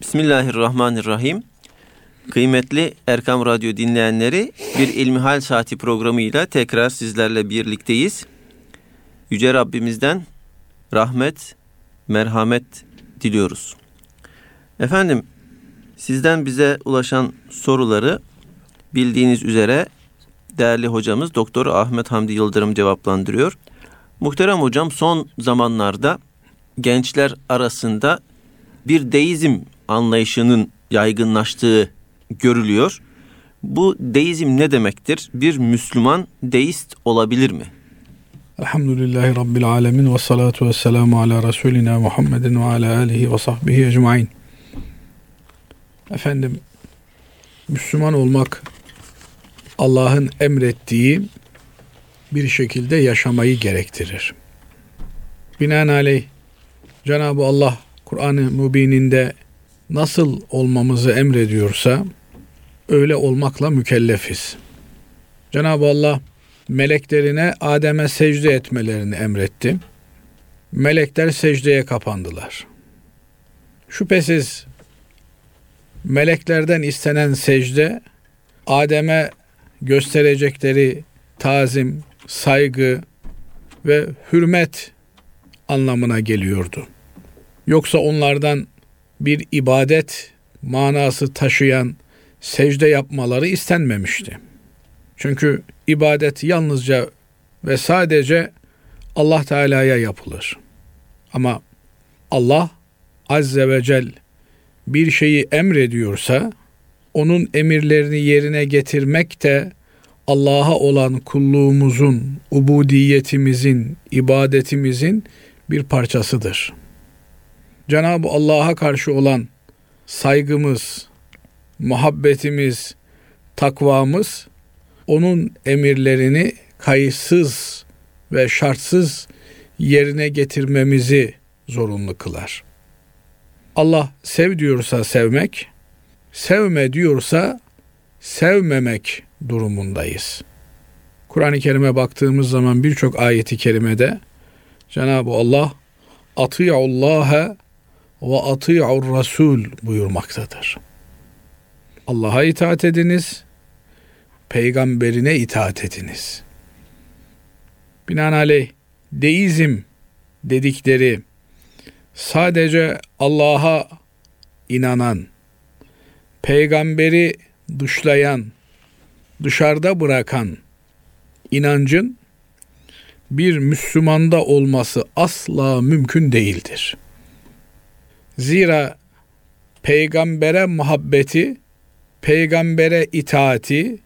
Bismillahirrahmanirrahim. Kıymetli Erkam Radyo dinleyenleri bir İlmihal Saati programıyla tekrar sizlerle birlikteyiz. Yüce Rabbimizden rahmet, merhamet diliyoruz. Efendim sizden bize ulaşan soruları bildiğiniz üzere değerli hocamız Doktor Ahmet Hamdi Yıldırım cevaplandırıyor. Muhterem hocam son zamanlarda gençler arasında bir deizm anlayışının yaygınlaştığı görülüyor. Bu deizm ne demektir? Bir Müslüman deist olabilir mi? Elhamdülillahi Rabbil alemin ve salatu ve selamu ala Resulina Muhammedin ve ala alihi ve sahbihi ecmain. Efendim, Müslüman olmak Allah'ın emrettiği bir şekilde yaşamayı gerektirir. Binaenaleyh Cenab-ı Allah Kur'an-ı Mübininde nasıl olmamızı emrediyorsa öyle olmakla mükellefiz. Cenab-ı Allah meleklerine Adem'e secde etmelerini emretti. Melekler secdeye kapandılar. Şüphesiz meleklerden istenen secde Adem'e gösterecekleri tazim, saygı ve hürmet anlamına geliyordu. Yoksa onlardan bir ibadet manası taşıyan secde yapmaları istenmemişti. Çünkü ibadet yalnızca ve sadece Allah Teala'ya yapılır. Ama Allah Azze ve Celle bir şeyi emrediyorsa onun emirlerini yerine getirmek de Allah'a olan kulluğumuzun, ubudiyetimizin, ibadetimizin bir parçasıdır. Cenab-ı Allah'a karşı olan saygımız, muhabbetimiz, takvamız onun emirlerini kayıtsız ve şartsız yerine getirmemizi zorunlu kılar. Allah sev diyorsa sevmek, sevme diyorsa sevmemek durumundayız. Kur'an-ı Kerim'e baktığımız zaman birçok ayeti kerimede Cenab-ı Allah Ati'ullaha ve ati'ur Rasul buyurmaktadır. Allah'a itaat ediniz, peygamberine itaat ediniz. Binaenaleyh deizm dedikleri sadece Allah'a inanan, peygamberi dışlayan, dışarıda bırakan inancın bir Müslümanda olması asla mümkün değildir. Zira peygambere muhabbeti, peygambere itaati,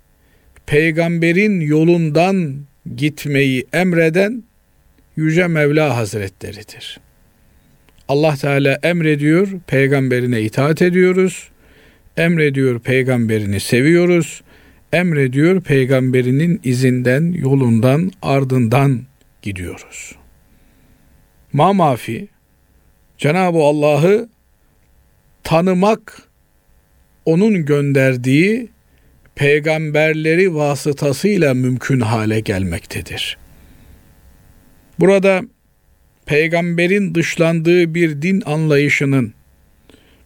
peygamberin yolundan gitmeyi emreden Yüce Mevla Hazretleridir. Allah Teala emrediyor, peygamberine itaat ediyoruz. Emrediyor, peygamberini seviyoruz. Emrediyor, peygamberinin izinden, yolundan, ardından gidiyoruz. Ma mafi Cenab-ı Allah'ı tanımak onun gönderdiği peygamberleri vasıtasıyla mümkün hale gelmektedir. Burada peygamberin dışlandığı bir din anlayışının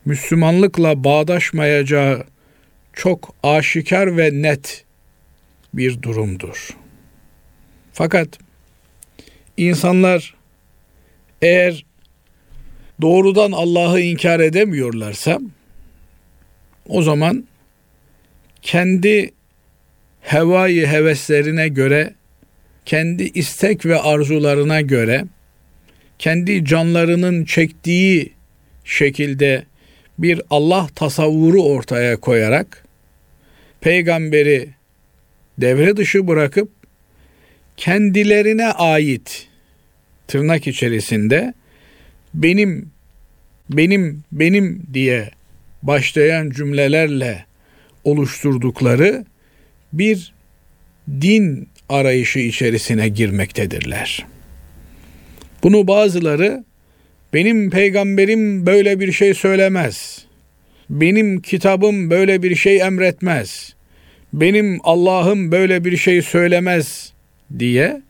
Müslümanlıkla bağdaşmayacağı çok aşikar ve net bir durumdur. Fakat insanlar eğer doğrudan Allah'ı inkar edemiyorlarsa o zaman kendi hevayı heveslerine göre, kendi istek ve arzularına göre, kendi canlarının çektiği şekilde bir Allah tasavvuru ortaya koyarak peygamberi devre dışı bırakıp kendilerine ait tırnak içerisinde benim benim benim diye başlayan cümlelerle oluşturdukları bir din arayışı içerisine girmektedirler. Bunu bazıları benim peygamberim böyle bir şey söylemez. Benim kitabım böyle bir şey emretmez. Benim Allah'ım böyle bir şey söylemez diye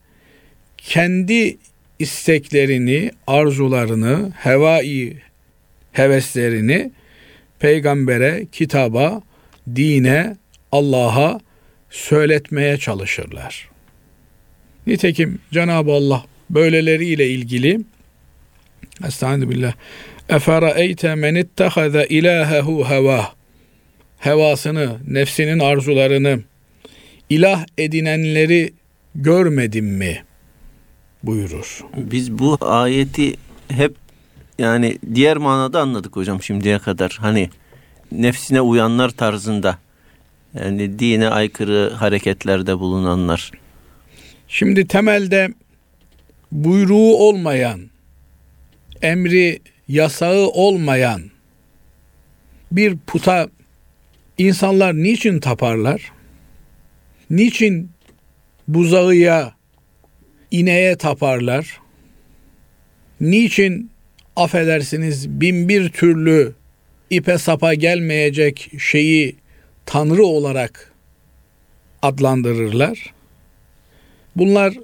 kendi isteklerini, arzularını, hevai heveslerini peygambere, kitaba, dine, Allah'a söyletmeye çalışırlar. Nitekim Cenab-ı Allah böyleleriyle ilgili Estağfirullah. Efera eyte men ittehaza ilahehu heva. Hevasını, nefsinin arzularını ilah edinenleri görmedim mi? buyurur. Biz bu ayeti hep yani diğer manada anladık hocam şimdiye kadar. Hani nefsine uyanlar tarzında. Yani dine aykırı hareketlerde bulunanlar. Şimdi temelde buyruğu olmayan, emri yasağı olmayan bir puta insanlar niçin taparlar? Niçin buzağıya, ineğe taparlar? Niçin affedersiniz bin bir türlü ipe sapa gelmeyecek şeyi tanrı olarak adlandırırlar? Bunlar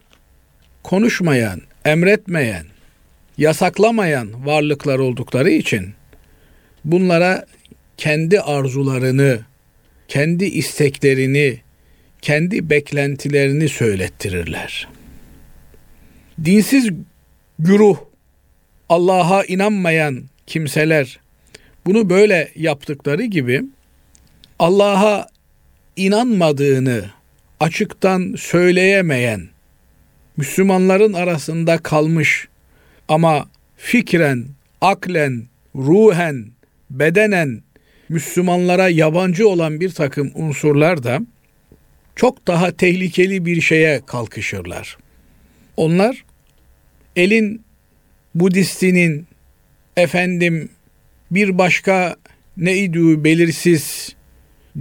konuşmayan, emretmeyen, yasaklamayan varlıklar oldukları için bunlara kendi arzularını, kendi isteklerini, kendi beklentilerini söylettirirler. Dinsiz güruh, Allah'a inanmayan kimseler bunu böyle yaptıkları gibi Allah'a inanmadığını açıktan söyleyemeyen Müslümanların arasında kalmış ama fikren, aklen, ruhen, bedenen Müslümanlara yabancı olan bir takım unsurlar da çok daha tehlikeli bir şeye kalkışırlar. Onlar elin Budistinin efendim bir başka neydi belirsiz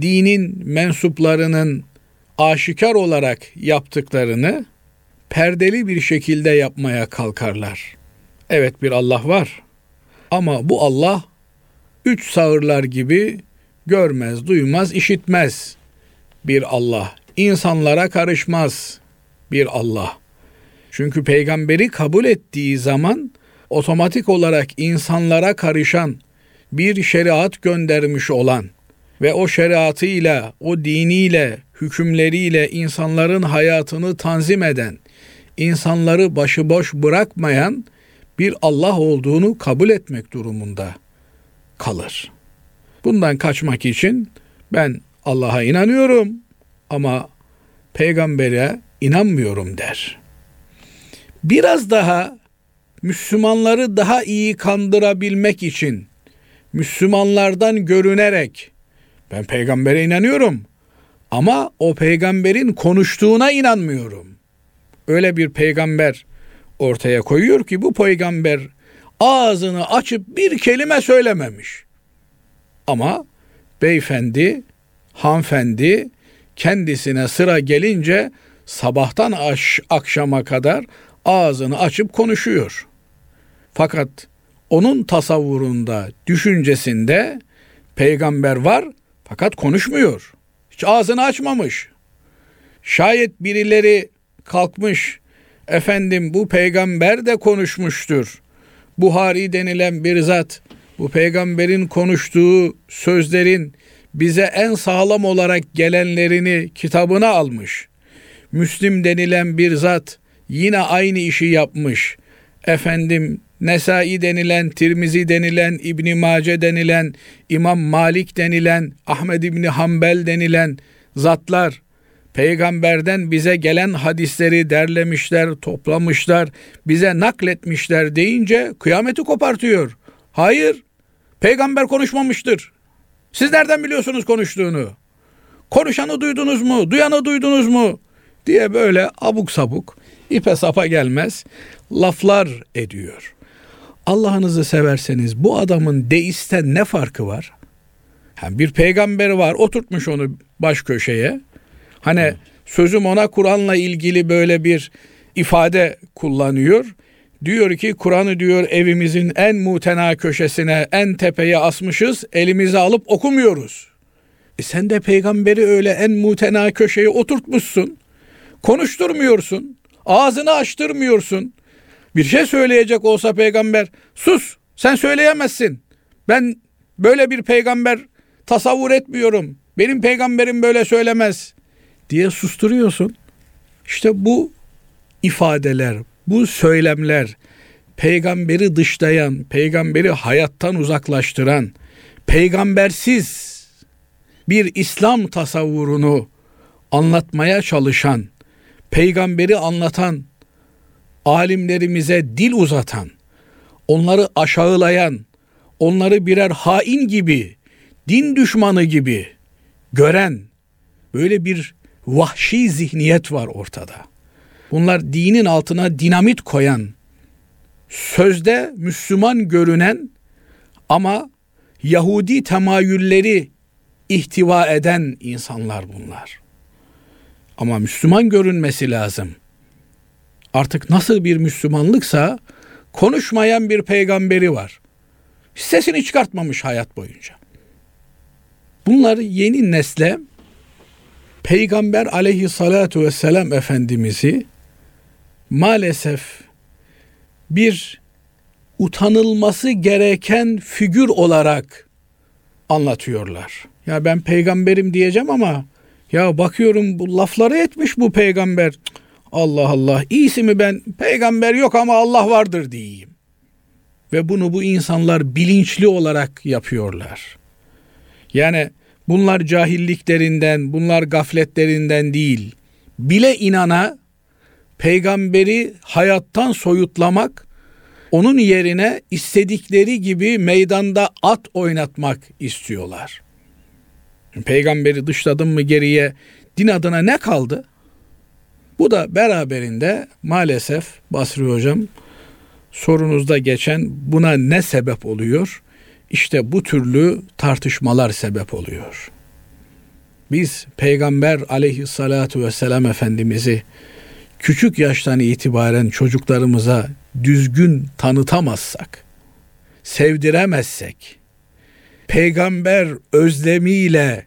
dinin mensuplarının aşikar olarak yaptıklarını perdeli bir şekilde yapmaya kalkarlar. Evet bir Allah var ama bu Allah üç sağırlar gibi görmez, duymaz, işitmez bir Allah. İnsanlara karışmaz bir Allah. Çünkü peygamberi kabul ettiği zaman otomatik olarak insanlara karışan bir şeriat göndermiş olan ve o şeriatıyla, o diniyle, hükümleriyle insanların hayatını tanzim eden, insanları başıboş bırakmayan bir Allah olduğunu kabul etmek durumunda kalır. Bundan kaçmak için ben Allah'a inanıyorum ama peygambere inanmıyorum der. Biraz daha Müslümanları daha iyi kandırabilmek için Müslümanlardan görünerek ben peygambere inanıyorum ama o peygamberin konuştuğuna inanmıyorum. Öyle bir peygamber ortaya koyuyor ki bu peygamber ağzını açıp bir kelime söylememiş. Ama beyefendi, hanfendi kendisine sıra gelince sabahtan akşama kadar ağzını açıp konuşuyor. Fakat onun tasavvurunda, düşüncesinde peygamber var fakat konuşmuyor. Hiç ağzını açmamış. Şayet birileri kalkmış, efendim bu peygamber de konuşmuştur. Buhari denilen bir zat, bu peygamberin konuştuğu sözlerin bize en sağlam olarak gelenlerini kitabına almış. Müslim denilen bir zat yine aynı işi yapmış. Efendim Nesai denilen, Tirmizi denilen, İbn Mace denilen, İmam Malik denilen, Ahmed İbni Hanbel denilen zatlar peygamberden bize gelen hadisleri derlemişler, toplamışlar, bize nakletmişler deyince kıyameti kopartıyor. Hayır, peygamber konuşmamıştır. Siz nereden biliyorsunuz konuştuğunu? Konuşanı duydunuz mu? Duyanı duydunuz mu? diye böyle abuk sabuk, ipe sapa gelmez laflar ediyor. Allah'ınızı severseniz bu adamın deisten ne farkı var? Yani bir peygamber var oturtmuş onu baş köşeye. Hani sözüm ona Kur'an'la ilgili böyle bir ifade kullanıyor. Diyor ki Kur'an'ı diyor evimizin en mutena köşesine, en tepeye asmışız. Elimize alıp okumuyoruz. E sen de peygamberi öyle en mutena köşeye oturtmuşsun. Konuşturmuyorsun. Ağzını açtırmıyorsun. Bir şey söyleyecek olsa peygamber sus sen söyleyemezsin. Ben Böyle bir peygamber tasavvur etmiyorum. Benim peygamberim böyle söylemez diye susturuyorsun. İşte bu ifadeler, bu söylemler peygamberi dışlayan, peygamberi hayattan uzaklaştıran, peygambersiz bir İslam tasavvurunu anlatmaya çalışan, peygamberi anlatan, alimlerimize dil uzatan, onları aşağılayan, onları birer hain gibi, din düşmanı gibi gören böyle bir vahşi zihniyet var ortada. Bunlar dinin altına dinamit koyan, sözde Müslüman görünen ama Yahudi temayülleri ihtiva eden insanlar bunlar. Ama Müslüman görünmesi lazım. Artık nasıl bir Müslümanlıksa konuşmayan bir peygamberi var. Sesini çıkartmamış hayat boyunca. Bunlar yeni nesle Peygamber aleyhissalatu vesselam Efendimiz'i maalesef bir utanılması gereken figür olarak anlatıyorlar. Ya ben peygamberim diyeceğim ama ya bakıyorum bu lafları etmiş bu peygamber. Allah Allah iyisi mi ben peygamber yok ama Allah vardır diyeyim. Ve bunu bu insanlar bilinçli olarak yapıyorlar. Yani bunlar cahilliklerinden, bunlar gafletlerinden değil. Bile inana peygamberi hayattan soyutlamak, onun yerine istedikleri gibi meydanda at oynatmak istiyorlar. Peygamberi dışladın mı geriye din adına ne kaldı? Bu da beraberinde maalesef Basri Hocam sorunuzda geçen buna ne sebep oluyor? İşte bu türlü tartışmalar sebep oluyor. Biz Peygamber aleyhissalatu vesselam Efendimiz'i küçük yaştan itibaren çocuklarımıza düzgün tanıtamazsak, sevdiremezsek, peygamber özlemiyle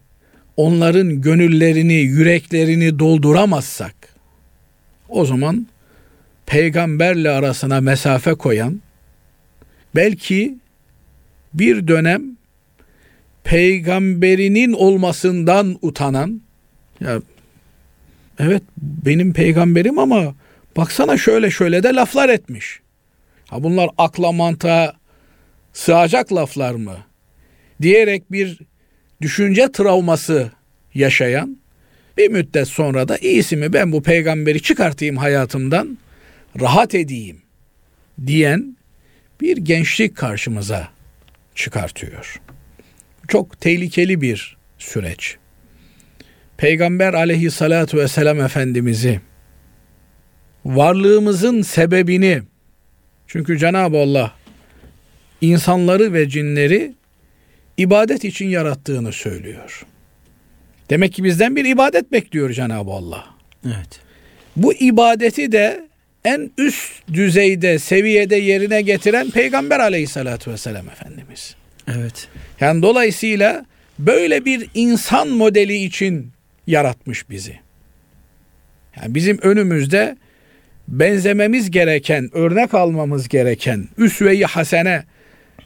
onların gönüllerini, yüreklerini dolduramazsak o zaman peygamberle arasına mesafe koyan belki bir dönem peygamberinin olmasından utanan ya evet benim peygamberim ama baksana şöyle şöyle de laflar etmiş. Ha bunlar akla mantığa sığacak laflar mı? diyerek bir düşünce travması yaşayan bir müddet sonra da iyisi mi ben bu peygamberi çıkartayım hayatımdan rahat edeyim diyen bir gençlik karşımıza çıkartıyor. Çok tehlikeli bir süreç. Peygamber aleyhissalatu vesselam Efendimiz'i varlığımızın sebebini çünkü Cenab-ı Allah insanları ve cinleri ibadet için yarattığını söylüyor. Demek ki bizden bir ibadet bekliyor Cenab-ı Allah. Evet. Bu ibadeti de en üst düzeyde, seviyede yerine getiren Peygamber aleyhissalatü vesselam Efendimiz. Evet. Yani dolayısıyla böyle bir insan modeli için yaratmış bizi. Yani bizim önümüzde benzememiz gereken, örnek almamız gereken üsve-i hasene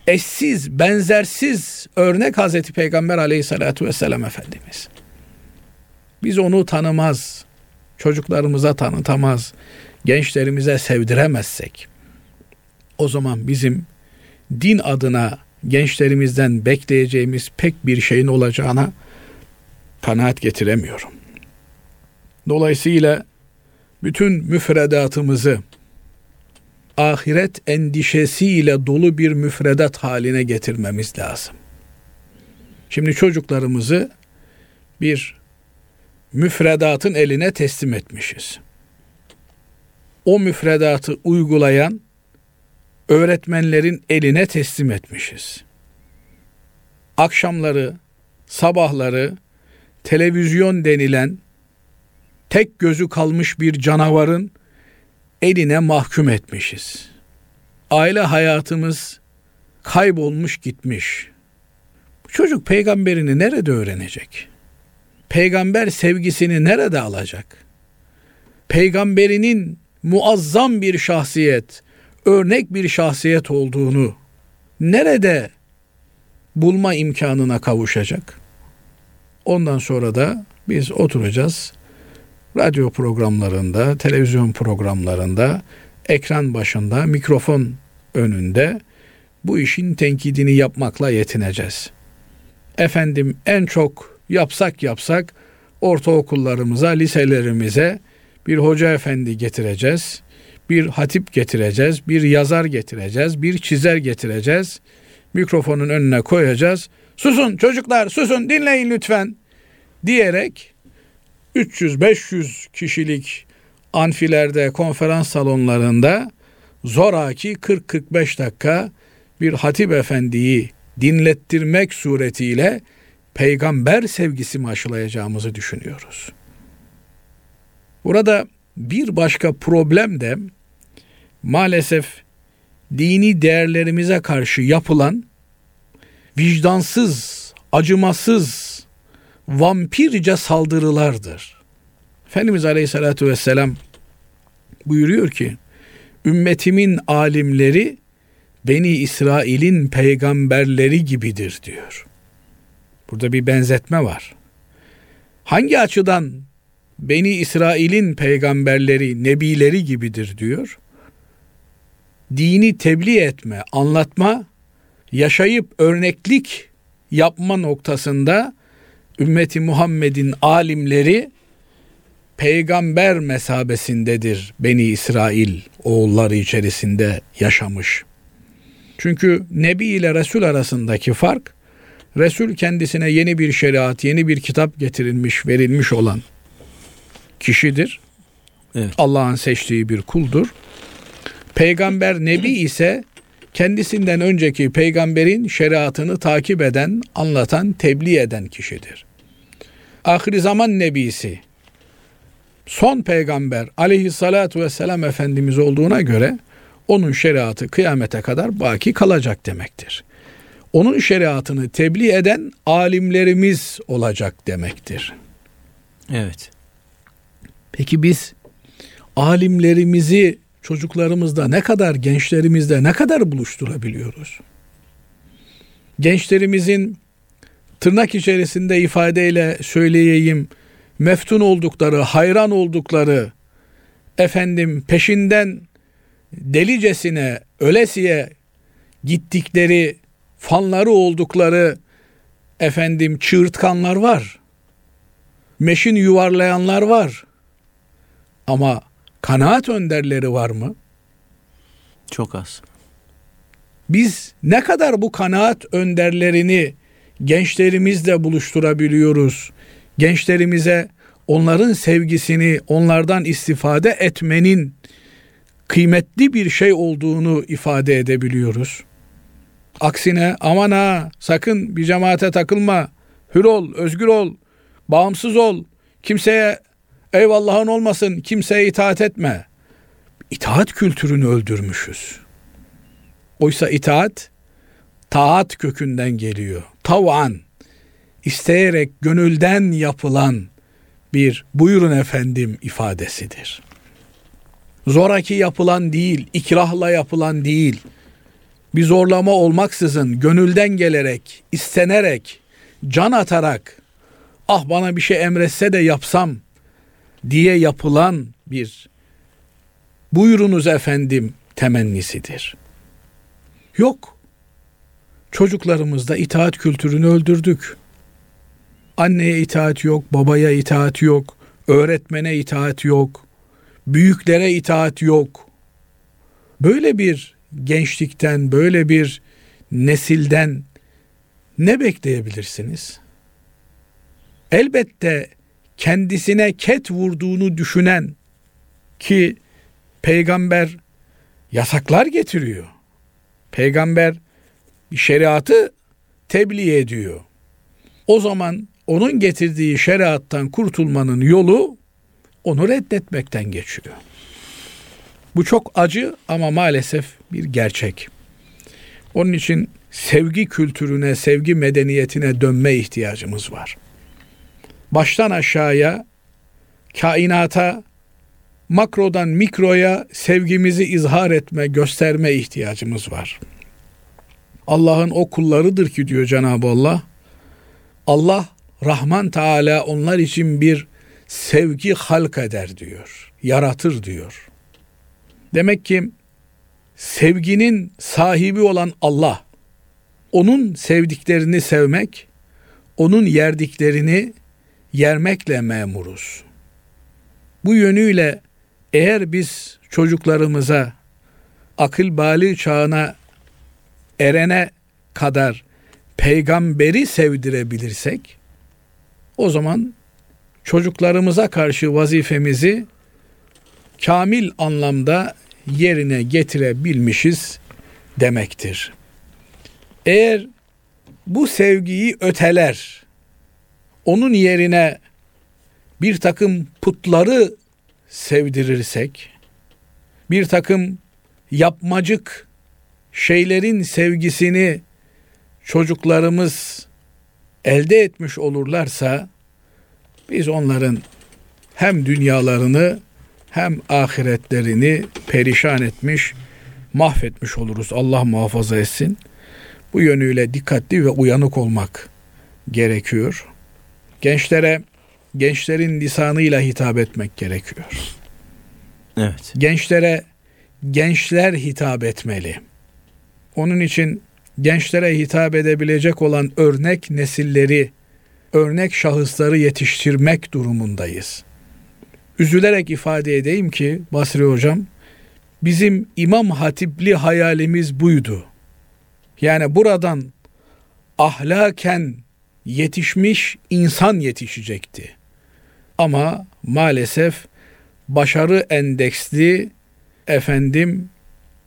eşsiz, benzersiz örnek Hazreti Peygamber aleyhissalatü vesselam Efendimiz. Biz onu tanımaz, çocuklarımıza tanıtamaz, gençlerimize sevdiremezsek, o zaman bizim din adına gençlerimizden bekleyeceğimiz pek bir şeyin olacağına kanaat getiremiyorum. Dolayısıyla bütün müfredatımızı ahiret endişesiyle dolu bir müfredat haline getirmemiz lazım. Şimdi çocuklarımızı bir müfredatın eline teslim etmişiz. O müfredatı uygulayan öğretmenlerin eline teslim etmişiz. Akşamları, sabahları televizyon denilen tek gözü kalmış bir canavarın eline mahkum etmişiz. Aile hayatımız kaybolmuş gitmiş. Bu çocuk peygamberini nerede öğrenecek? Peygamber sevgisini nerede alacak? Peygamberinin muazzam bir şahsiyet, örnek bir şahsiyet olduğunu nerede bulma imkanına kavuşacak. Ondan sonra da biz oturacağız. Radyo programlarında, televizyon programlarında, ekran başında, mikrofon önünde bu işin tenkidini yapmakla yetineceğiz. Efendim en çok yapsak yapsak ortaokullarımıza, liselerimize bir hoca efendi getireceğiz. Bir hatip getireceğiz, bir yazar getireceğiz, bir çizer getireceğiz. Mikrofonun önüne koyacağız. Susun çocuklar, susun dinleyin lütfen diyerek 300-500 kişilik anfilerde, konferans salonlarında zoraki 40-45 dakika bir hatip efendiyi dinlettirmek suretiyle peygamber sevgisi mi aşılayacağımızı düşünüyoruz. Burada bir başka problem de maalesef dini değerlerimize karşı yapılan vicdansız, acımasız, vampirce saldırılardır. Efendimiz Aleyhisselatü Vesselam buyuruyor ki, ümmetimin alimleri Beni İsrail'in peygamberleri gibidir diyor. Burada bir benzetme var. Hangi açıdan Beni İsrail'in peygamberleri, nebileri gibidir diyor. Dini tebliğ etme, anlatma, yaşayıp örneklik yapma noktasında ümmeti Muhammed'in alimleri peygamber mesabesindedir Beni İsrail oğulları içerisinde yaşamış. Çünkü Nebi ile Resul arasındaki fark Resul kendisine yeni bir şeriat, yeni bir kitap getirilmiş, verilmiş olan kişidir. Evet. Allah'ın seçtiği bir kuldur. Peygamber Nebi ise kendisinden önceki peygamberin şeriatını takip eden, anlatan, tebliğ eden kişidir. Ahir zaman nebisi, son peygamber aleyhissalatu vesselam Efendimiz olduğuna göre onun şeriatı kıyamete kadar baki kalacak demektir. Onun şeriatını tebliğ eden alimlerimiz olacak demektir. Evet. Peki biz alimlerimizi çocuklarımızda ne kadar, gençlerimizde ne kadar buluşturabiliyoruz? Gençlerimizin tırnak içerisinde ifadeyle söyleyeyim meftun oldukları, hayran oldukları, efendim peşinden delicesine, ölesiye gittikleri, fanları oldukları efendim çığırtkanlar var. Meşin yuvarlayanlar var. Ama kanaat önderleri var mı? Çok az. Biz ne kadar bu kanaat önderlerini gençlerimizle buluşturabiliyoruz? Gençlerimize onların sevgisini, onlardan istifade etmenin kıymetli bir şey olduğunu ifade edebiliyoruz. Aksine aman ha sakın bir cemaate takılma, hür ol, özgür ol, bağımsız ol, kimseye eyvallahın olmasın, kimseye itaat etme. İtaat kültürünü öldürmüşüz. Oysa itaat taat kökünden geliyor. Tavan isteyerek gönülden yapılan bir buyurun efendim ifadesidir. Zoraki yapılan değil, ikrahla yapılan değil. Bir zorlama olmaksızın gönülden gelerek, istenerek, can atarak ah bana bir şey emretse de yapsam diye yapılan bir buyurunuz efendim temennisidir. Yok. Çocuklarımızda itaat kültürünü öldürdük. Anneye itaat yok, babaya itaat yok, öğretmene itaat yok, büyüklere itaat yok. Böyle bir gençlikten, böyle bir nesilden ne bekleyebilirsiniz? Elbette kendisine ket vurduğunu düşünen ki peygamber yasaklar getiriyor. Peygamber şeriatı tebliğ ediyor. O zaman onun getirdiği şeriattan kurtulmanın yolu onu reddetmekten geçiyor. Bu çok acı ama maalesef bir gerçek. Onun için sevgi kültürüne, sevgi medeniyetine dönme ihtiyacımız var. Baştan aşağıya, kainata, makrodan mikroya sevgimizi izhar etme, gösterme ihtiyacımız var. Allah'ın o kullarıdır ki diyor Cenab-ı Allah. Allah Rahman Teala onlar için bir sevgi halk eder diyor. Yaratır diyor. Demek ki sevginin sahibi olan Allah, onun sevdiklerini sevmek, onun yerdiklerini yermekle memuruz. Bu yönüyle eğer biz çocuklarımıza akıl bali çağına erene kadar peygamberi sevdirebilirsek o zaman çocuklarımıza karşı vazifemizi kamil anlamda yerine getirebilmişiz demektir. Eğer bu sevgiyi öteler, onun yerine bir takım putları sevdirirsek, bir takım yapmacık şeylerin sevgisini çocuklarımız elde etmiş olurlarsa biz onların hem dünyalarını hem ahiretlerini perişan etmiş, mahvetmiş oluruz. Allah muhafaza etsin. Bu yönüyle dikkatli ve uyanık olmak gerekiyor. Gençlere gençlerin lisanıyla hitap etmek gerekiyor. Evet. Gençlere gençler hitap etmeli. Onun için gençlere hitap edebilecek olan örnek nesilleri, örnek şahısları yetiştirmek durumundayız. Üzülerek ifade edeyim ki Basri hocam, bizim İmam Hatipli hayalimiz buydu. Yani buradan ahlaken yetişmiş insan yetişecekti. Ama maalesef başarı endeksli efendim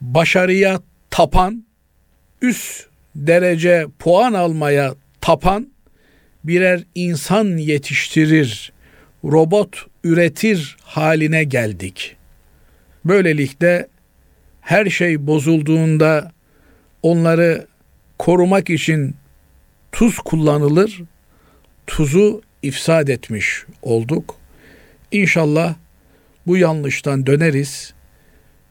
başarıya tapan üst derece puan almaya tapan birer insan yetiştirir, robot üretir haline geldik. Böylelikle her şey bozulduğunda onları korumak için tuz kullanılır. Tuzu ifsad etmiş olduk. İnşallah bu yanlıştan döneriz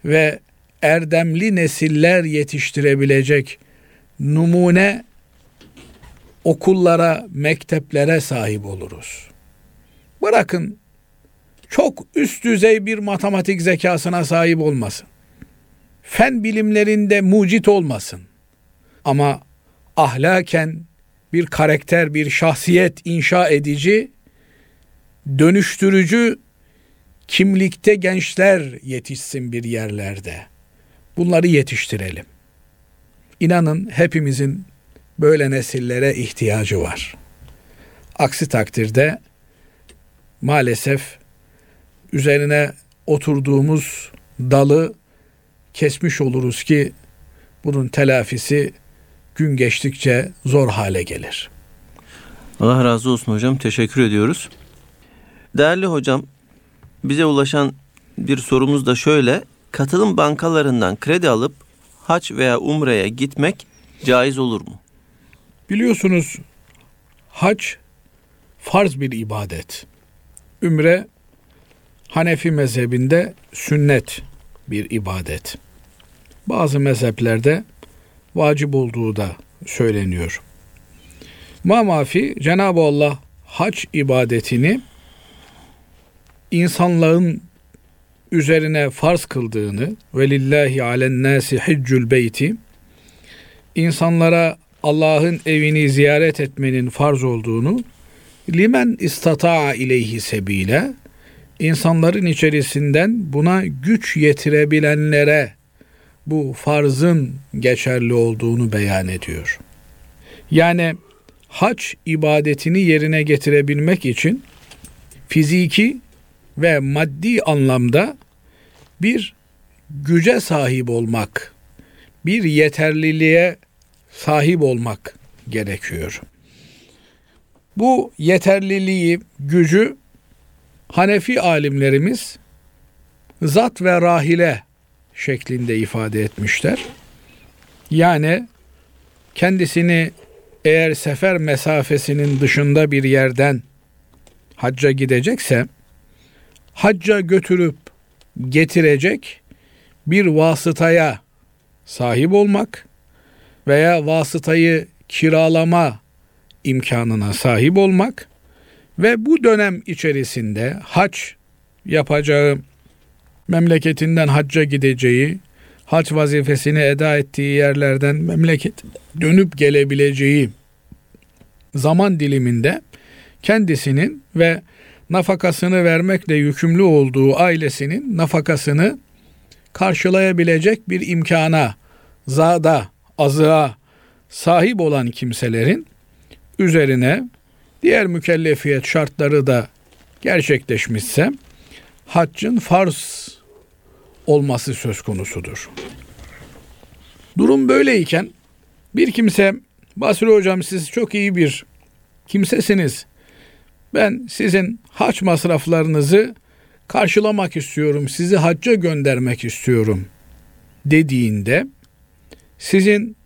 ve erdemli nesiller yetiştirebilecek numune okullara, mekteplere sahip oluruz. Bırakın çok üst düzey bir matematik zekasına sahip olmasın. Fen bilimlerinde mucit olmasın. Ama ahlaken bir karakter, bir şahsiyet inşa edici, dönüştürücü kimlikte gençler yetişsin bir yerlerde. Bunları yetiştirelim. İnanın hepimizin böyle nesillere ihtiyacı var. Aksi takdirde maalesef üzerine oturduğumuz dalı kesmiş oluruz ki bunun telafisi gün geçtikçe zor hale gelir. Allah razı olsun hocam. Teşekkür ediyoruz. Değerli hocam, bize ulaşan bir sorumuz da şöyle. Katılım bankalarından kredi alıp haç veya umreye gitmek caiz olur mu? Biliyorsunuz hac farz bir ibadet. Ümre Hanefi mezhebinde sünnet bir ibadet. Bazı mezheplerde vacip olduğu da söyleniyor. Mamafi Cenab-ı Allah hac ibadetini insanlığın üzerine farz kıldığını ve lillahi alen nasi hiccul beyti insanlara Allah'ın evini ziyaret etmenin farz olduğunu limen istata'a ileyhi sebile insanların içerisinden buna güç yetirebilenlere bu farzın geçerli olduğunu beyan ediyor. Yani hac ibadetini yerine getirebilmek için fiziki ve maddi anlamda bir güce sahip olmak, bir yeterliliğe sahip olmak gerekiyor. Bu yeterliliği, gücü Hanefi alimlerimiz zat ve rahile şeklinde ifade etmişler. Yani kendisini eğer sefer mesafesinin dışında bir yerden hacca gidecekse hacca götürüp getirecek bir vasıtaya sahip olmak veya vasıtayı kiralama imkanına sahip olmak ve bu dönem içerisinde hac yapacağı, memleketinden hacca gideceği, hac vazifesini eda ettiği yerlerden memleket dönüp gelebileceği zaman diliminde kendisinin ve nafakasını vermekle yükümlü olduğu ailesinin nafakasını karşılayabilecek bir imkana, zada, azığa sahip olan kimselerin üzerine diğer mükellefiyet şartları da gerçekleşmişse haccın farz olması söz konusudur. Durum böyleyken bir kimse Basri hocam siz çok iyi bir kimsesiniz. Ben sizin haç masraflarınızı karşılamak istiyorum. Sizi hacca göndermek istiyorum dediğinde sizin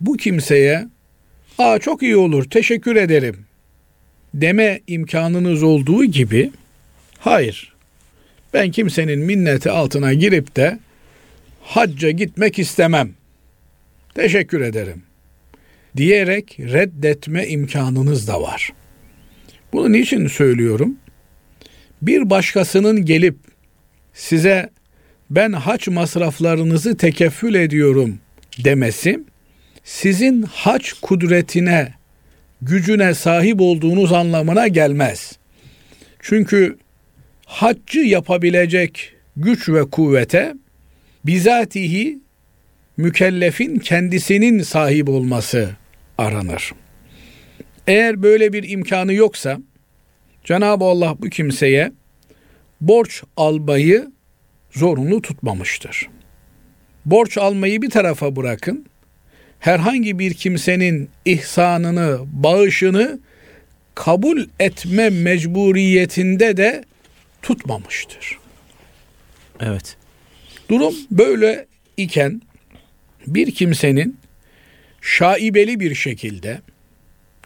bu kimseye ''Aa çok iyi olur, teşekkür ederim.'' Deme imkanınız olduğu gibi hayır. Ben kimsenin minneti altına girip de hacca gitmek istemem. Teşekkür ederim. Diyerek reddetme imkanınız da var. Bunu niçin söylüyorum? Bir başkasının gelip size ben haç masraflarınızı tekeffül ediyorum demesi sizin haç kudretine, gücüne sahip olduğunuz anlamına gelmez. Çünkü haccı yapabilecek güç ve kuvvete bizatihi mükellefin kendisinin sahip olması aranır. Eğer böyle bir imkanı yoksa Cenab-ı Allah bu kimseye borç almayı zorunlu tutmamıştır. Borç almayı bir tarafa bırakın herhangi bir kimsenin ihsanını, bağışını kabul etme mecburiyetinde de tutmamıştır. Evet. Durum böyle iken bir kimsenin şaibeli bir şekilde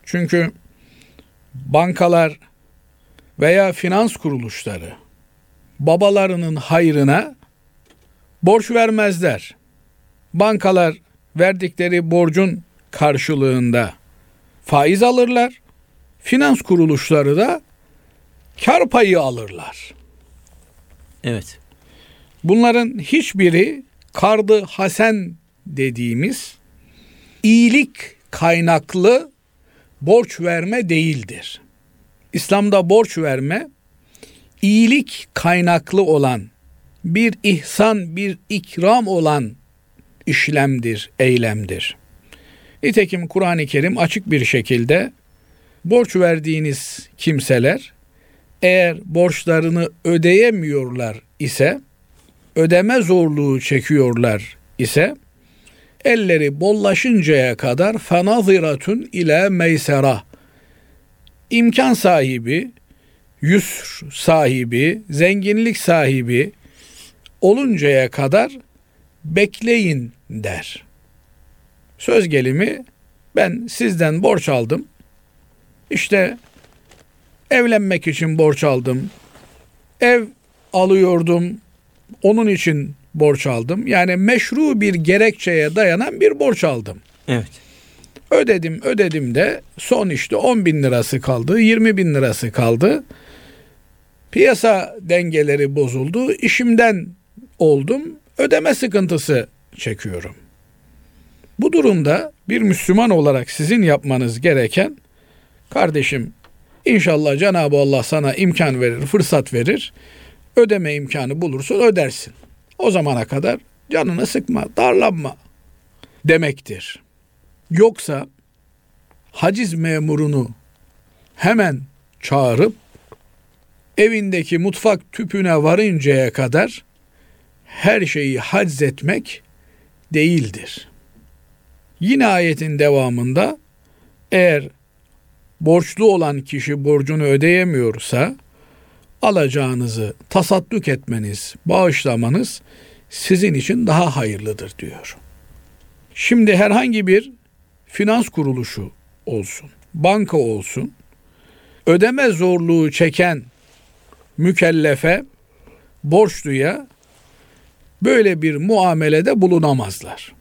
çünkü bankalar veya finans kuruluşları babalarının hayrına borç vermezler. Bankalar verdikleri borcun karşılığında faiz alırlar. Finans kuruluşları da kar payı alırlar. Evet. Bunların hiçbiri kardı hasen dediğimiz iyilik kaynaklı borç verme değildir. İslam'da borç verme iyilik kaynaklı olan bir ihsan, bir ikram olan işlemdir, eylemdir. Nitekim Kur'an-ı Kerim açık bir şekilde borç verdiğiniz kimseler eğer borçlarını ödeyemiyorlar ise ödeme zorluğu çekiyorlar ise elleri bollaşıncaya kadar fenaziratun ile meysera imkan sahibi, yüsr sahibi, zenginlik sahibi oluncaya kadar bekleyin der. Söz gelimi ben sizden borç aldım. İşte evlenmek için borç aldım. Ev alıyordum. Onun için borç aldım. Yani meşru bir gerekçeye dayanan bir borç aldım. Evet. Ödedim ödedim de son işte 10 bin lirası kaldı 20 bin lirası kaldı. Piyasa dengeleri bozuldu. İşimden oldum ödeme sıkıntısı çekiyorum. Bu durumda bir Müslüman olarak sizin yapmanız gereken kardeşim inşallah Cenab-ı Allah sana imkan verir, fırsat verir. Ödeme imkanı bulursun, ödersin. O zamana kadar canını sıkma, darlanma demektir. Yoksa haciz memurunu hemen çağırıp evindeki mutfak tüpüne varıncaya kadar her şeyi etmek değildir. Yine ayetin devamında eğer borçlu olan kişi borcunu ödeyemiyorsa alacağınızı tasadduk etmeniz, bağışlamanız sizin için daha hayırlıdır diyor. Şimdi herhangi bir finans kuruluşu olsun, banka olsun, ödeme zorluğu çeken mükellefe, borçluya böyle bir muamelede bulunamazlar.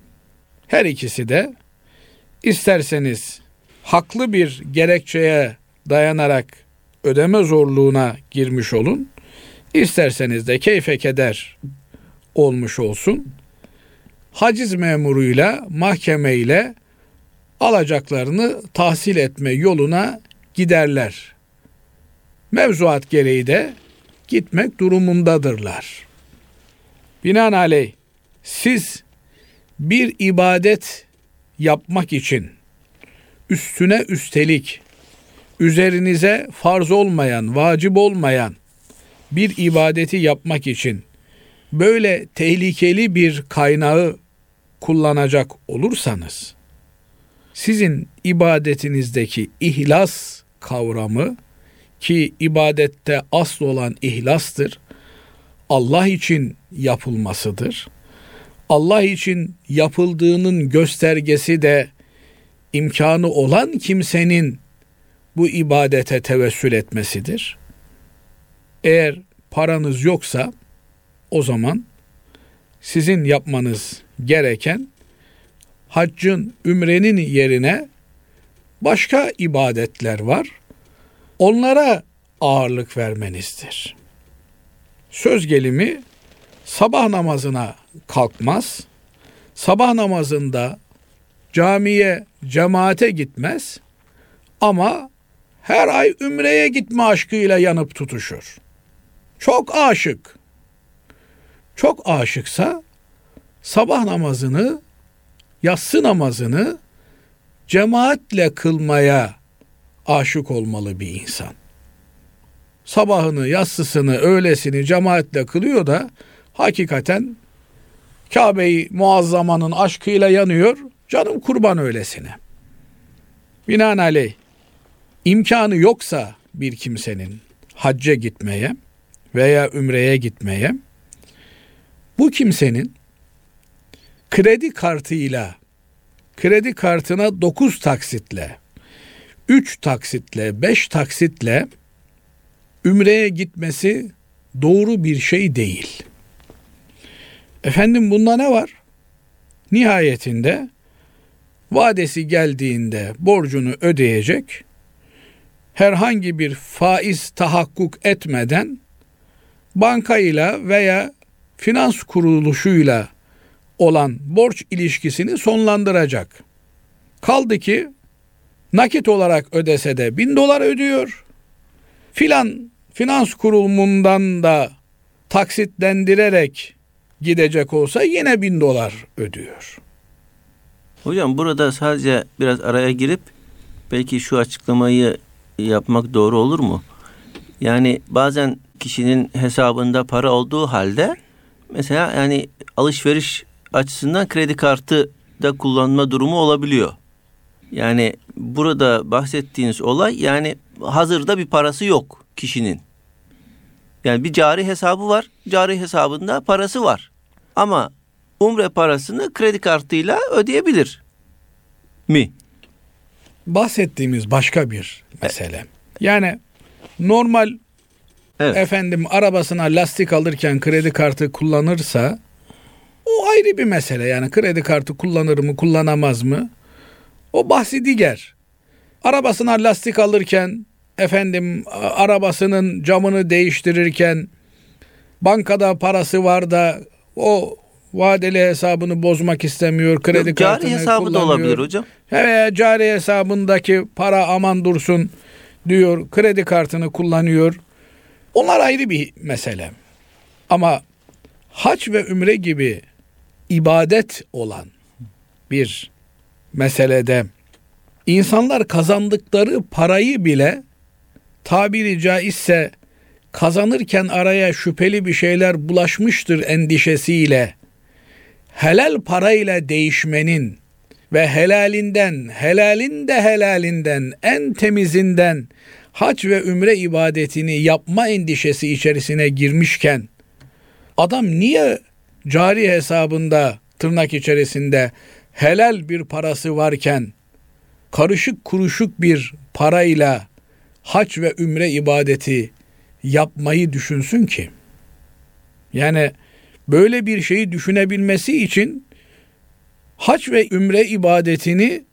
Her ikisi de isterseniz haklı bir gerekçeye dayanarak ödeme zorluğuna girmiş olun. İsterseniz de keyfe keder olmuş olsun. Haciz memuruyla, mahkemeyle alacaklarını tahsil etme yoluna giderler. Mevzuat gereği de gitmek durumundadırlar. Binaenaleyh siz bir ibadet yapmak için üstüne üstelik üzerinize farz olmayan, vacip olmayan bir ibadeti yapmak için böyle tehlikeli bir kaynağı kullanacak olursanız sizin ibadetinizdeki ihlas kavramı ki ibadette asıl olan ihlastır. Allah için yapılmasıdır. Allah için yapıldığının göstergesi de imkanı olan kimsenin bu ibadete tevessül etmesidir. Eğer paranız yoksa o zaman sizin yapmanız gereken haccın, ümrenin yerine başka ibadetler var. Onlara ağırlık vermenizdir. Söz gelimi sabah namazına kalkmaz. Sabah namazında camiye, cemaate gitmez ama her ay ümreye gitme aşkıyla yanıp tutuşur. Çok aşık. Çok aşıksa sabah namazını, yatsı namazını cemaatle kılmaya aşık olmalı bir insan. Sabahını, yatsısını, öğlesini cemaatle kılıyor da hakikaten Kabe'yi muazzamanın aşkıyla yanıyor. Canım kurban öylesine. Binaenaleyh imkanı yoksa bir kimsenin hacca gitmeye veya ümreye gitmeye bu kimsenin kredi kartıyla kredi kartına 9 taksitle 3 taksitle 5 taksitle ümreye gitmesi doğru bir şey değil. Efendim bunda ne var? Nihayetinde vadesi geldiğinde borcunu ödeyecek. Herhangi bir faiz tahakkuk etmeden bankayla veya finans kuruluşuyla olan borç ilişkisini sonlandıracak. Kaldı ki nakit olarak ödese de bin dolar ödüyor. Filan finans kurumundan da taksitlendirerek gidecek olsa yine bin dolar ödüyor. Hocam burada sadece biraz araya girip belki şu açıklamayı yapmak doğru olur mu? Yani bazen kişinin hesabında para olduğu halde mesela yani alışveriş açısından kredi kartı da kullanma durumu olabiliyor. Yani burada bahsettiğiniz olay yani hazırda bir parası yok kişinin. Yani bir cari hesabı var. Cari hesabında parası var. Ama umre parasını kredi kartıyla ödeyebilir mi? Bahsettiğimiz başka bir mesele. Yani normal evet. efendim arabasına lastik alırken kredi kartı kullanırsa o ayrı bir mesele. Yani kredi kartı kullanır mı kullanamaz mı? O bahsi diğer. Arabasına lastik alırken efendim arabasının camını değiştirirken bankada parası var da o vadeli hesabını bozmak istemiyor. Kredi Yok, cari hesabı da olabilir hocam. Veya cari hesabındaki para aman dursun diyor. Kredi kartını kullanıyor. Onlar ayrı bir mesele. Ama hac ve ümre gibi ibadet olan bir meselede insanlar kazandıkları parayı bile tabiri caizse kazanırken araya şüpheli bir şeyler bulaşmıştır endişesiyle. Helal parayla değişmenin ve helalinden, helalin de helalinden, en temizinden hac ve ümre ibadetini yapma endişesi içerisine girmişken adam niye cari hesabında tırnak içerisinde helal bir parası varken karışık kuruşuk bir parayla hac ve ümre ibadeti yapmayı düşünsün ki? Yani böyle bir şeyi düşünebilmesi için hac ve ümre ibadetini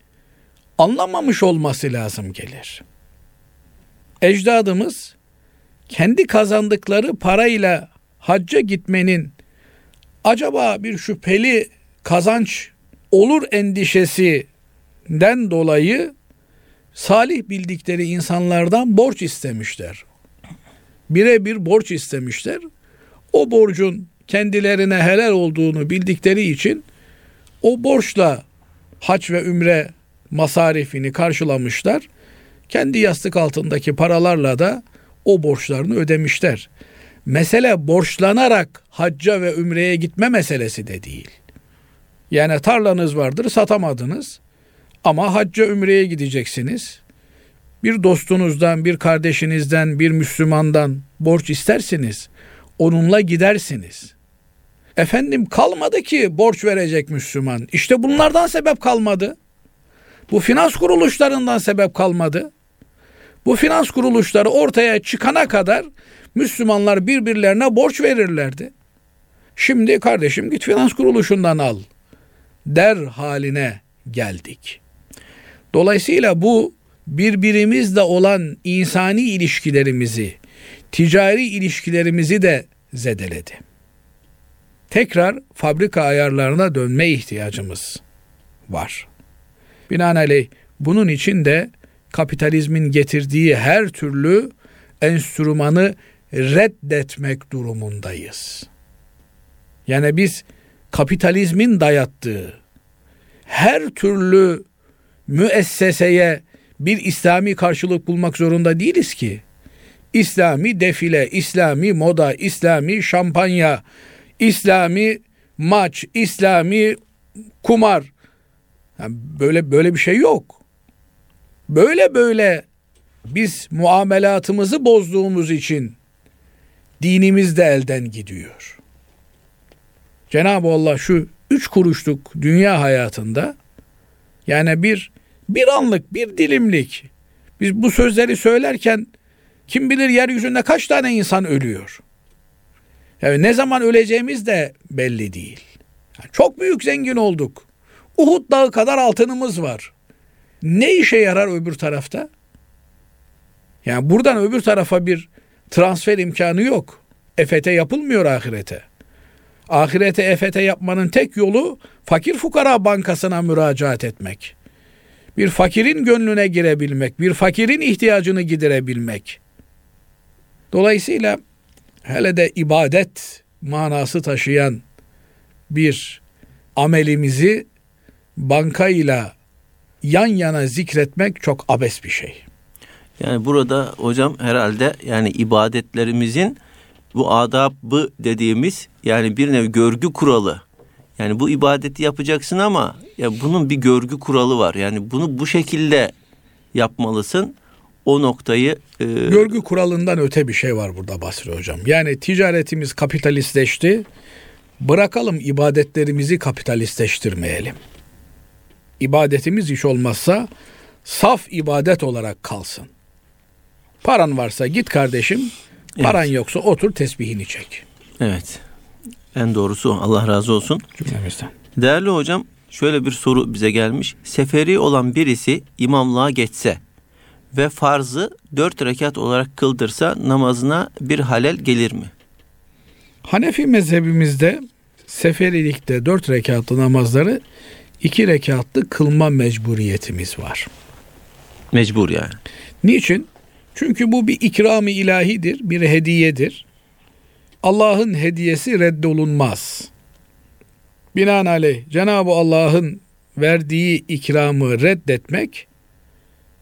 anlamamış olması lazım gelir. Ecdadımız kendi kazandıkları parayla hacca gitmenin acaba bir şüpheli kazanç olur endişesinden dolayı salih bildikleri insanlardan borç istemişler. Birebir borç istemişler. O borcun kendilerine helal olduğunu bildikleri için o borçla hac ve ümre masarifini karşılamışlar. Kendi yastık altındaki paralarla da o borçlarını ödemişler. Mesele borçlanarak hacca ve ümreye gitme meselesi de değil. Yani tarlanız vardır satamadınız ama hacca ümreye gideceksiniz. Bir dostunuzdan, bir kardeşinizden, bir Müslümandan borç istersiniz. Onunla gidersiniz. Efendim kalmadı ki borç verecek Müslüman. İşte bunlardan sebep kalmadı. Bu finans kuruluşlarından sebep kalmadı. Bu finans kuruluşları ortaya çıkana kadar Müslümanlar birbirlerine borç verirlerdi. Şimdi kardeşim git finans kuruluşundan al der haline geldik. Dolayısıyla bu birbirimizle olan insani ilişkilerimizi, ticari ilişkilerimizi de zedeledi. Tekrar fabrika ayarlarına dönme ihtiyacımız var. Binaenaleyh bunun için de kapitalizmin getirdiği her türlü enstrümanı reddetmek durumundayız. Yani biz kapitalizmin dayattığı her türlü müesseseye bir İslami karşılık bulmak zorunda değiliz ki. İslami defile, İslami moda, İslami şampanya, İslami maç, İslami kumar. Yani böyle böyle bir şey yok. Böyle böyle biz muamelatımızı bozduğumuz için dinimiz de elden gidiyor. Cenab-ı Allah şu üç kuruşluk dünya hayatında yani bir bir anlık bir dilimlik biz bu sözleri söylerken kim bilir yeryüzünde kaç tane insan ölüyor. Yani ne zaman öleceğimiz de belli değil. Yani çok büyük zengin olduk. Uhud dağı kadar altınımız var. Ne işe yarar öbür tarafta? Yani buradan öbür tarafa bir transfer imkanı yok. EFT yapılmıyor ahirete. Ahirete EFT yapmanın tek yolu fakir fukara bankasına müracaat etmek. Bir fakirin gönlüne girebilmek, bir fakirin ihtiyacını giderebilmek. Dolayısıyla hele de ibadet manası taşıyan bir amelimizi bankayla yan yana zikretmek çok abes bir şey. Yani burada hocam herhalde yani ibadetlerimizin bu adabı dediğimiz yani bir nevi görgü kuralı. Yani bu ibadeti yapacaksın ama ya bunun bir görgü kuralı var. Yani bunu bu şekilde yapmalısın. O noktayı e... görgü kuralından öte bir şey var burada Basri hocam. Yani ticaretimiz kapitalistleşti. Bırakalım ibadetlerimizi kapitalistleştirmeyelim. İbadetimiz hiç olmazsa saf ibadet olarak kalsın. Paran varsa git kardeşim Paran evet. yoksa otur tesbihini çek. Evet. En doğrusu Allah razı olsun. Cümlemizden. Değerli hocam şöyle bir soru bize gelmiş. Seferi olan birisi imamlığa geçse ve farzı dört rekat olarak kıldırsa namazına bir halel gelir mi? Hanefi mezhebimizde seferilikte dört rekatlı namazları iki rekatlı kılma mecburiyetimiz var. Mecbur yani. Niçin? Çünkü bu bir ikram-ı ilahidir, bir hediyedir. Allah'ın hediyesi reddolunmaz. Binaenaleyh Cenab-ı Allah'ın verdiği ikramı reddetmek,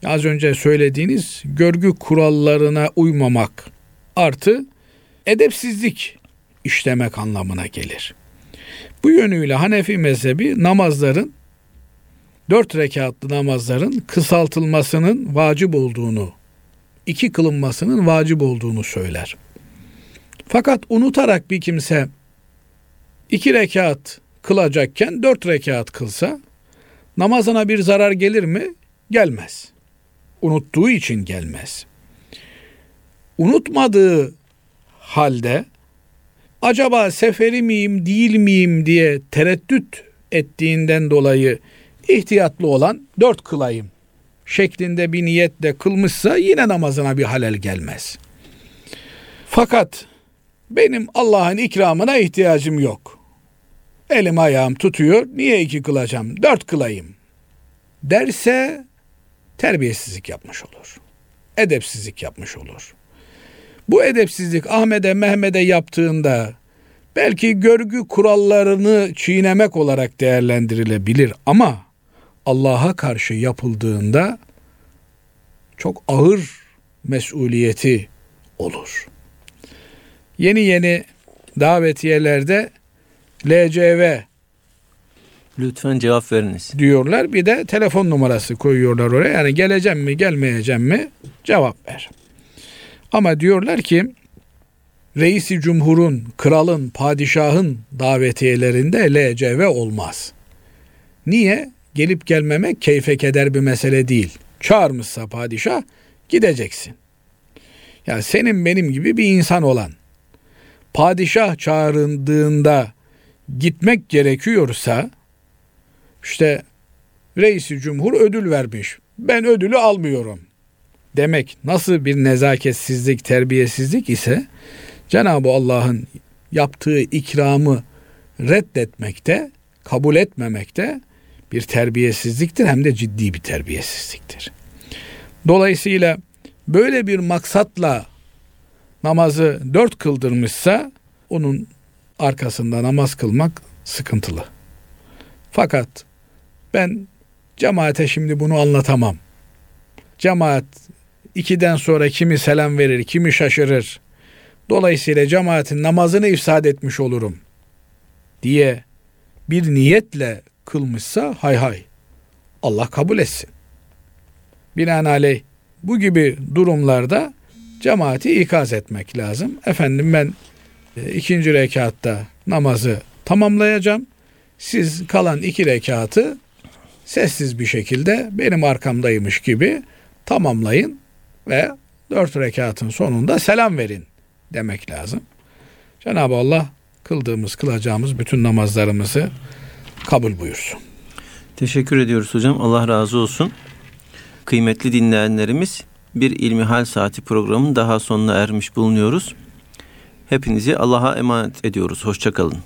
az önce söylediğiniz görgü kurallarına uymamak artı edepsizlik işlemek anlamına gelir. Bu yönüyle Hanefi mezhebi namazların dört rekatlı namazların kısaltılmasının vacip olduğunu iki kılınmasının vacip olduğunu söyler. Fakat unutarak bir kimse iki rekat kılacakken dört rekat kılsa namazına bir zarar gelir mi? Gelmez. Unuttuğu için gelmez. Unutmadığı halde acaba seferi miyim değil miyim diye tereddüt ettiğinden dolayı ihtiyatlı olan dört kılayım şeklinde bir niyetle kılmışsa yine namazına bir halel gelmez. Fakat benim Allah'ın ikramına ihtiyacım yok. Elim ayağım tutuyor. Niye iki kılacağım? Dört kılayım. Derse terbiyesizlik yapmış olur. Edepsizlik yapmış olur. Bu edepsizlik Ahmet'e Mehmet'e yaptığında belki görgü kurallarını çiğnemek olarak değerlendirilebilir ama Allah'a karşı yapıldığında çok ağır mesuliyeti olur. Yeni yeni davetiyelerde LCV Lütfen cevap veriniz. diyorlar. Bir de telefon numarası koyuyorlar oraya. Yani geleceğim mi gelmeyeceğim mi cevap ver. Ama diyorlar ki reisi cumhurun, kralın, padişahın davetiyelerinde LCV olmaz. Niye? Gelip gelmemek keyfe keder bir mesele değil. Çağırmışsa padişah gideceksin. Ya senin benim gibi bir insan olan padişah çağrıldığında gitmek gerekiyorsa işte reisi cumhur ödül vermiş. Ben ödülü almıyorum. Demek nasıl bir nezaketsizlik, terbiyesizlik ise Cenab-ı Allah'ın yaptığı ikramı reddetmekte, kabul etmemekte bir terbiyesizliktir hem de ciddi bir terbiyesizliktir. Dolayısıyla böyle bir maksatla namazı dört kıldırmışsa onun arkasında namaz kılmak sıkıntılı. Fakat ben cemaate şimdi bunu anlatamam. Cemaat ikiden sonra kimi selam verir, kimi şaşırır. Dolayısıyla cemaatin namazını ifsad etmiş olurum diye bir niyetle kılmışsa hay hay. Allah kabul etsin. Binaenaleyh bu gibi durumlarda cemaati ikaz etmek lazım. Efendim ben e, ikinci rekatta namazı tamamlayacağım. Siz kalan iki rekatı sessiz bir şekilde benim arkamdaymış gibi tamamlayın ve dört rekatın sonunda selam verin demek lazım. Cenab-ı Allah kıldığımız, kılacağımız bütün namazlarımızı kabul buyursun. Teşekkür ediyoruz hocam. Allah razı olsun. Kıymetli dinleyenlerimiz bir İlmihal Saati programının daha sonuna ermiş bulunuyoruz. Hepinizi Allah'a emanet ediyoruz. Hoşçakalın.